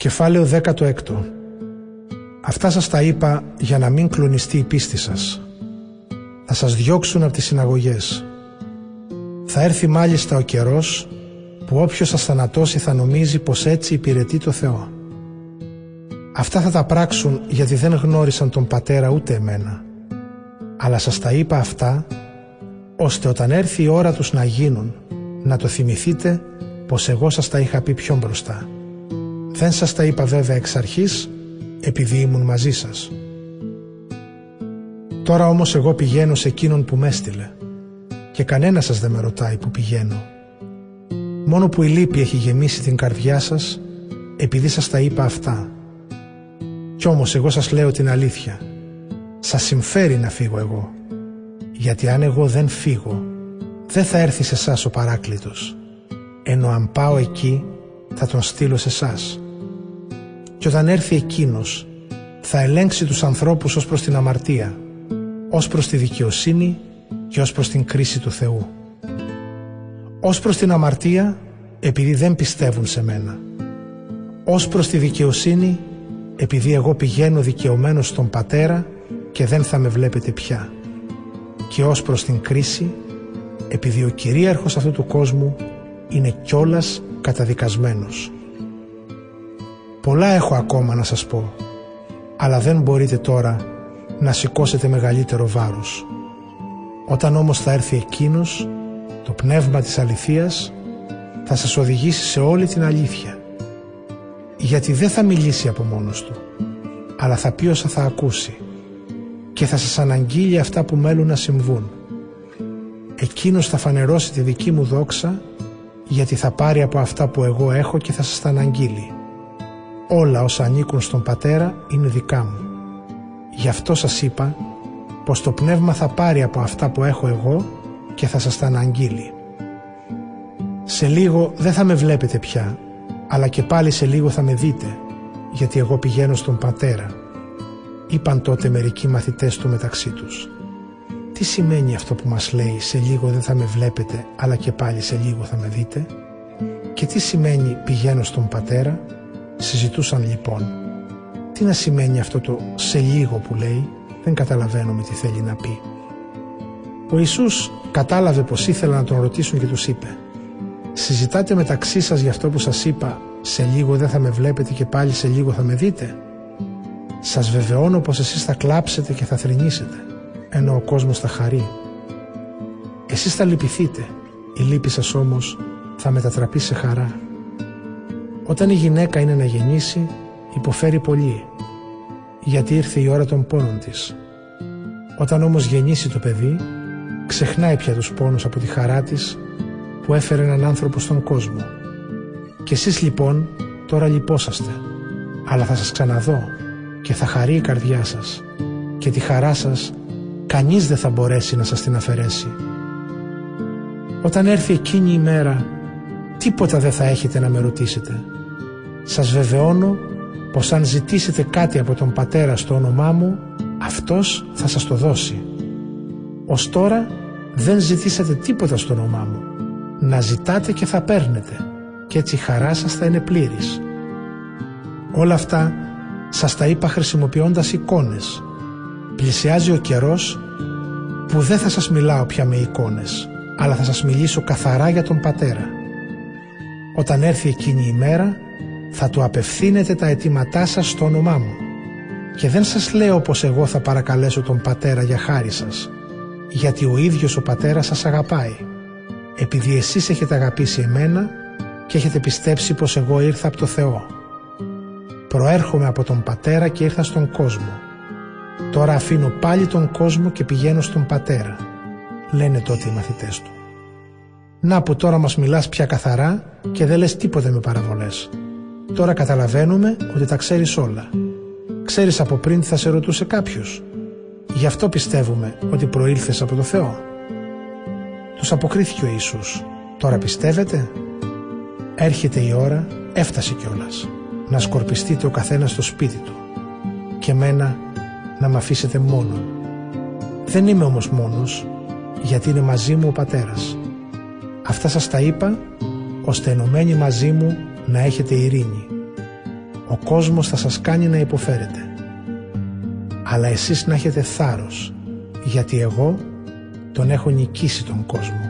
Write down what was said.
Κεφάλαιο 16 Αυτά σας τα είπα για να μην κλονιστεί η πίστη σας. Θα σας διώξουν από τις συναγωγές. Θα έρθει μάλιστα ο καιρός που όποιος σας θανατώσει θα νομίζει πως έτσι υπηρετεί το Θεό. Αυτά θα τα πράξουν γιατί δεν γνώρισαν τον Πατέρα ούτε εμένα. Αλλά σας τα είπα αυτά ώστε όταν έρθει η ώρα τους να γίνουν να το θυμηθείτε πως εγώ σας τα είχα πει πιο μπροστά. Δεν σας τα είπα βέβαια εξ αρχής επειδή ήμουν μαζί σας. Τώρα όμως εγώ πηγαίνω σε εκείνον που με έστειλε και κανένα σας δεν με ρωτάει που πηγαίνω. Μόνο που η λύπη έχει γεμίσει την καρδιά σας επειδή σας τα είπα αυτά. Κι όμως εγώ σας λέω την αλήθεια. Σας συμφέρει να φύγω εγώ. Γιατί αν εγώ δεν φύγω δεν θα έρθει σε εσάς ο παράκλητος. Ενώ αν πάω εκεί θα τον στείλω σε εσάς. Και όταν έρθει εκείνος θα ελέγξει τους ανθρώπους ως προς την αμαρτία, ως προς τη δικαιοσύνη και ως προς την κρίση του Θεού. Ως προς την αμαρτία επειδή δεν πιστεύουν σε μένα. Ως προς τη δικαιοσύνη επειδή εγώ πηγαίνω δικαιωμένος στον Πατέρα και δεν θα με βλέπετε πια. Και ως προς την κρίση επειδή ο κυρίαρχος αυτού του κόσμου είναι κιόλας καταδικασμένος. Πολλά έχω ακόμα να σας πω, αλλά δεν μπορείτε τώρα να σηκώσετε μεγαλύτερο βάρος. Όταν όμως θα έρθει εκείνος, το πνεύμα της αληθείας θα σας οδηγήσει σε όλη την αλήθεια. Γιατί δεν θα μιλήσει από μόνος του, αλλά θα πει όσα θα ακούσει και θα σας αναγγείλει αυτά που μέλουν να συμβούν. Εκείνος θα φανερώσει τη δική μου δόξα γιατί θα πάρει από αυτά που εγώ έχω και θα σας τα αναγγείλει. Όλα όσα ανήκουν στον Πατέρα είναι δικά μου. Γι' αυτό σας είπα πως το Πνεύμα θα πάρει από αυτά που έχω εγώ και θα σας τα αναγγείλει. Σε λίγο δεν θα με βλέπετε πια, αλλά και πάλι σε λίγο θα με δείτε, γιατί εγώ πηγαίνω στον Πατέρα. Είπαν τότε μερικοί μαθητές του μεταξύ τους. Τι σημαίνει αυτό που μας λέει «Σε λίγο δεν θα με βλέπετε, αλλά και πάλι σε λίγο θα με δείτε» και τι σημαίνει «Πηγαίνω στον Πατέρα» Συζητούσαν λοιπόν τι να σημαίνει αυτό το «σε λίγο» που λέει δεν καταλαβαίνουμε τι θέλει να πει. Ο Ιησούς κατάλαβε πως ήθελα να τον ρωτήσουν και τους είπε «Συζητάτε μεταξύ σας για αυτό που σας είπα «σε λίγο δεν θα με βλέπετε και πάλι σε λίγο θα με δείτε» Σας βεβαιώνω πως εσείς θα κλάψετε και θα θρυνήσετε ενώ ο κόσμος θα χαρεί. Εσείς θα λυπηθείτε, η λύπη σας όμως θα μετατραπεί σε χαρά. Όταν η γυναίκα είναι να γεννήσει, υποφέρει πολύ, γιατί ήρθε η ώρα των πόνων της. Όταν όμως γεννήσει το παιδί, ξεχνάει πια τους πόνους από τη χαρά της που έφερε έναν άνθρωπο στον κόσμο. Και εσείς λοιπόν τώρα λυπόσαστε, αλλά θα σας ξαναδώ και θα χαρεί η καρδιά σας και τη χαρά σας κανείς δεν θα μπορέσει να σας την αφαιρέσει. Όταν έρθει εκείνη η μέρα, τίποτα δεν θα έχετε να με ρωτήσετε. Σας βεβαιώνω πως αν ζητήσετε κάτι από τον Πατέρα στο όνομά μου, Αυτός θα σας το δώσει. Ως τώρα δεν ζητήσατε τίποτα στο όνομά μου. Να ζητάτε και θα παίρνετε και έτσι η χαρά σας θα είναι πλήρης. Όλα αυτά σας τα είπα χρησιμοποιώντας εικόνες Πλησιάζει ο καιρός που δεν θα σας μιλάω πια με εικόνες, αλλά θα σας μιλήσω καθαρά για τον Πατέρα. Όταν έρθει εκείνη η μέρα, θα του απευθύνετε τα αιτήματά σας στο όνομά μου. Και δεν σας λέω πως εγώ θα παρακαλέσω τον Πατέρα για χάρη σας, γιατί ο ίδιος ο Πατέρας σας αγαπάει, επειδή εσείς έχετε αγαπήσει εμένα και έχετε πιστέψει πως εγώ ήρθα από το Θεό. Προέρχομαι από τον Πατέρα και ήρθα στον κόσμο Τώρα αφήνω πάλι τον κόσμο και πηγαίνω στον πατέρα, λένε τότε οι μαθητές του. Να που τώρα μας μιλάς πια καθαρά και δεν λες τίποτε με παραβολές. Τώρα καταλαβαίνουμε ότι τα ξέρεις όλα. Ξέρεις από πριν τι θα σε ρωτούσε κάποιος. Γι' αυτό πιστεύουμε ότι προήλθες από το Θεό. Τους αποκρίθηκε ο Ιησούς. Τώρα πιστεύετε; Έρχεται η ώρα, έφτασε κιόλας, να σκορπιστείτε ο καθένας στο σπίτι του. Και μένα να με αφήσετε μόνο. Δεν είμαι όμως μόνος, γιατί είναι μαζί μου ο Πατέρας. Αυτά σας τα είπα, ώστε ενωμένοι μαζί μου να έχετε ειρήνη. Ο κόσμος θα σας κάνει να υποφέρετε. Αλλά εσείς να έχετε θάρρος, γιατί εγώ τον έχω νικήσει τον κόσμο.